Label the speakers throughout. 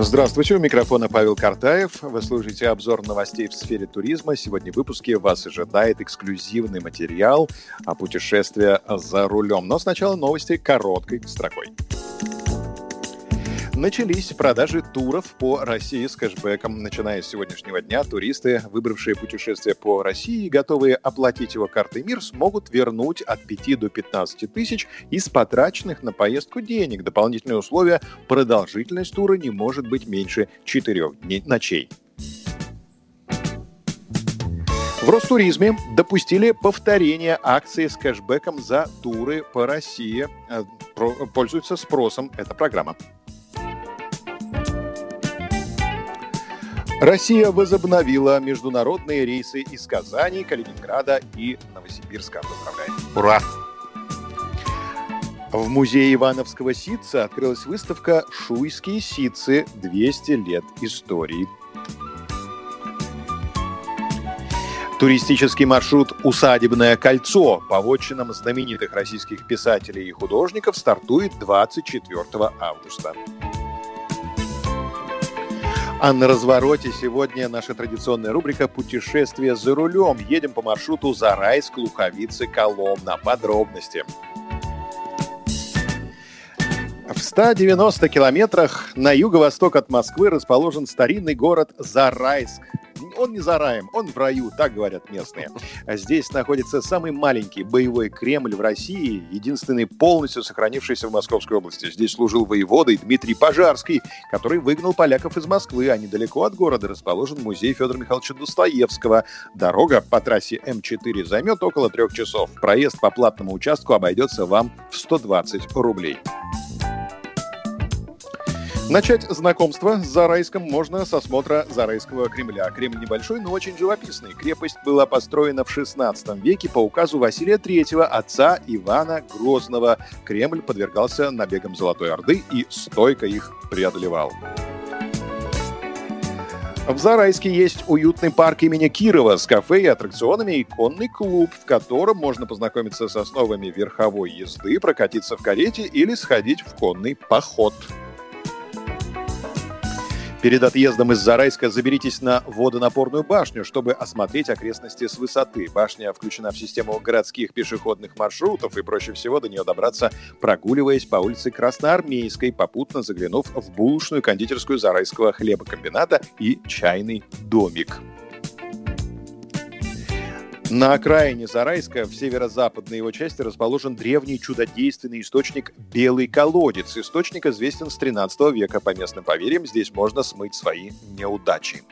Speaker 1: Здравствуйте, у микрофона Павел Картаев. Вы слушаете обзор новостей в сфере туризма. Сегодня в выпуске вас ожидает эксклюзивный материал о путешествии за рулем. Но сначала новости короткой строкой. Начались продажи туров по России с кэшбэком. Начиная с сегодняшнего дня, туристы, выбравшие путешествие по России и готовые оплатить его картой МИР, смогут вернуть от 5 до 15 тысяч из потраченных на поездку денег. Дополнительные условия – продолжительность тура не может быть меньше 4 дней, ночей. В Ростуризме допустили повторение акции с кэшбэком за туры по России. Э, пользуется спросом эта программа. Россия возобновила международные рейсы из Казани, Калининграда и Новосибирска. Поздравляем! Ура! В музее Ивановского ситца открылась выставка «Шуйские ситцы. 200 лет истории». Туристический маршрут «Усадебное кольцо» по вотчинам знаменитых российских писателей и художников стартует 24 августа. А на развороте сегодня наша традиционная рубрика «Путешествие за рулем». Едем по маршруту Зарайск, Луховицы, Коломна. Подробности. В 190 километрах на юго-восток от Москвы расположен старинный город Зарайск – он не за раем, он в раю, так говорят местные. А здесь находится самый маленький боевой Кремль в России, единственный полностью сохранившийся в Московской области. Здесь служил воеводой Дмитрий Пожарский, который выгнал поляков из Москвы, а недалеко от города расположен музей Федора Михайловича Достоевского. Дорога по трассе М4 займет около трех часов. Проезд по платному участку обойдется вам в 120 рублей. Начать знакомство с Зарайском можно с осмотра Зарайского Кремля. Кремль небольшой, но очень живописный. Крепость была построена в XVI веке по указу Василия III, отца Ивана Грозного. Кремль подвергался набегам Золотой Орды и стойко их преодолевал. В Зарайске есть уютный парк имени Кирова с кафе и аттракционами и конный клуб, в котором можно познакомиться с основами верховой езды, прокатиться в карете или сходить в конный поход. Перед отъездом из Зарайска заберитесь на водонапорную башню, чтобы осмотреть окрестности с высоты. Башня включена в систему городских пешеходных маршрутов, и проще всего до нее добраться, прогуливаясь по улице Красноармейской, попутно заглянув в булочную кондитерскую Зарайского хлебокомбината и чайный домик. На окраине Зарайска, в северо-западной его части, расположен древний чудодейственный источник Белый колодец. Источник известен с 13 века. По местным поверьям, здесь можно смыть свои неудачи.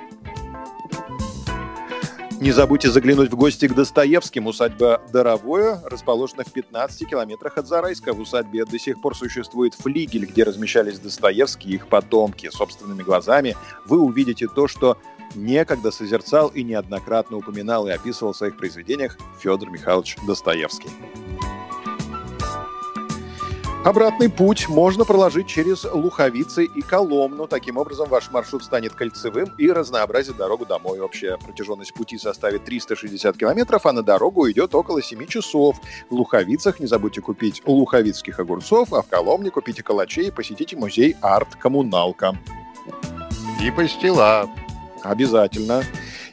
Speaker 1: Не забудьте заглянуть в гости к Достоевским. Усадьба Доровое расположена в 15 километрах от Зарайска. В усадьбе до сих пор существует флигель, где размещались Достоевские и их потомки. Собственными глазами вы увидите то, что некогда созерцал и неоднократно упоминал и описывал в своих произведениях Федор Михайлович Достоевский. Обратный путь можно проложить через Луховицы и Коломну. Таким образом, ваш маршрут станет кольцевым и разнообразит дорогу домой. Общая протяженность пути составит 360 километров, а на дорогу идет около 7 часов. В Луховицах не забудьте купить луховицких огурцов, а в Коломне купите калачей и посетите музей «Арт-коммуналка».
Speaker 2: И пастила.
Speaker 1: Обязательно.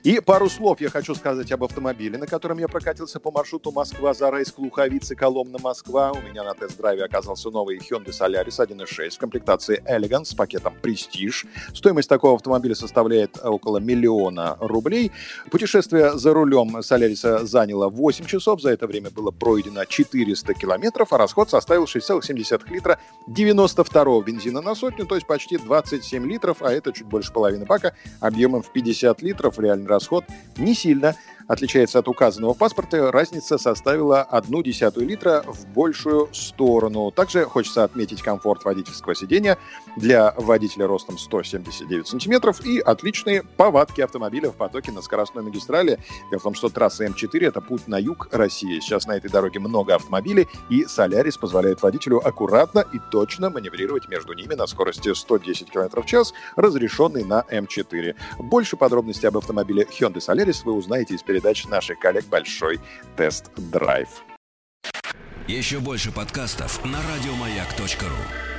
Speaker 1: И пару слов я хочу сказать об автомобиле, на котором я прокатился по маршруту Москва-Зарайск, Луховицы, Коломна-Москва. У меня на тест-драйве оказался новый Hyundai Solaris 1.6 в комплектации Elegance с пакетом Prestige. Стоимость такого автомобиля составляет около миллиона рублей. Путешествие за рулем Solaris заняло 8 часов. За это время было пройдено 400 километров, а расход составил 6,7 литра 92 бензина на сотню, то есть почти 27 литров, а это чуть больше половины бака, объемом в 50 литров. Реальный расход не сильно отличается от указанного в паспорте, разница составила одну десятую литра в большую сторону. Также хочется отметить комфорт водительского сидения для водителя ростом 179 сантиметров и отличные повадки автомобиля в потоке на скоростной магистрали. Дело в том, что трасса М4 — это путь на юг России. Сейчас на этой дороге много автомобилей, и Солярис позволяет водителю аккуратно и точно маневрировать между ними на скорости 110 км в час, разрешенной на М4. Больше подробностей об автомобиле Hyundai Solaris вы узнаете из передач наших коллег «Большой тест-драйв».
Speaker 3: Еще больше подкастов на радиомаяк.ру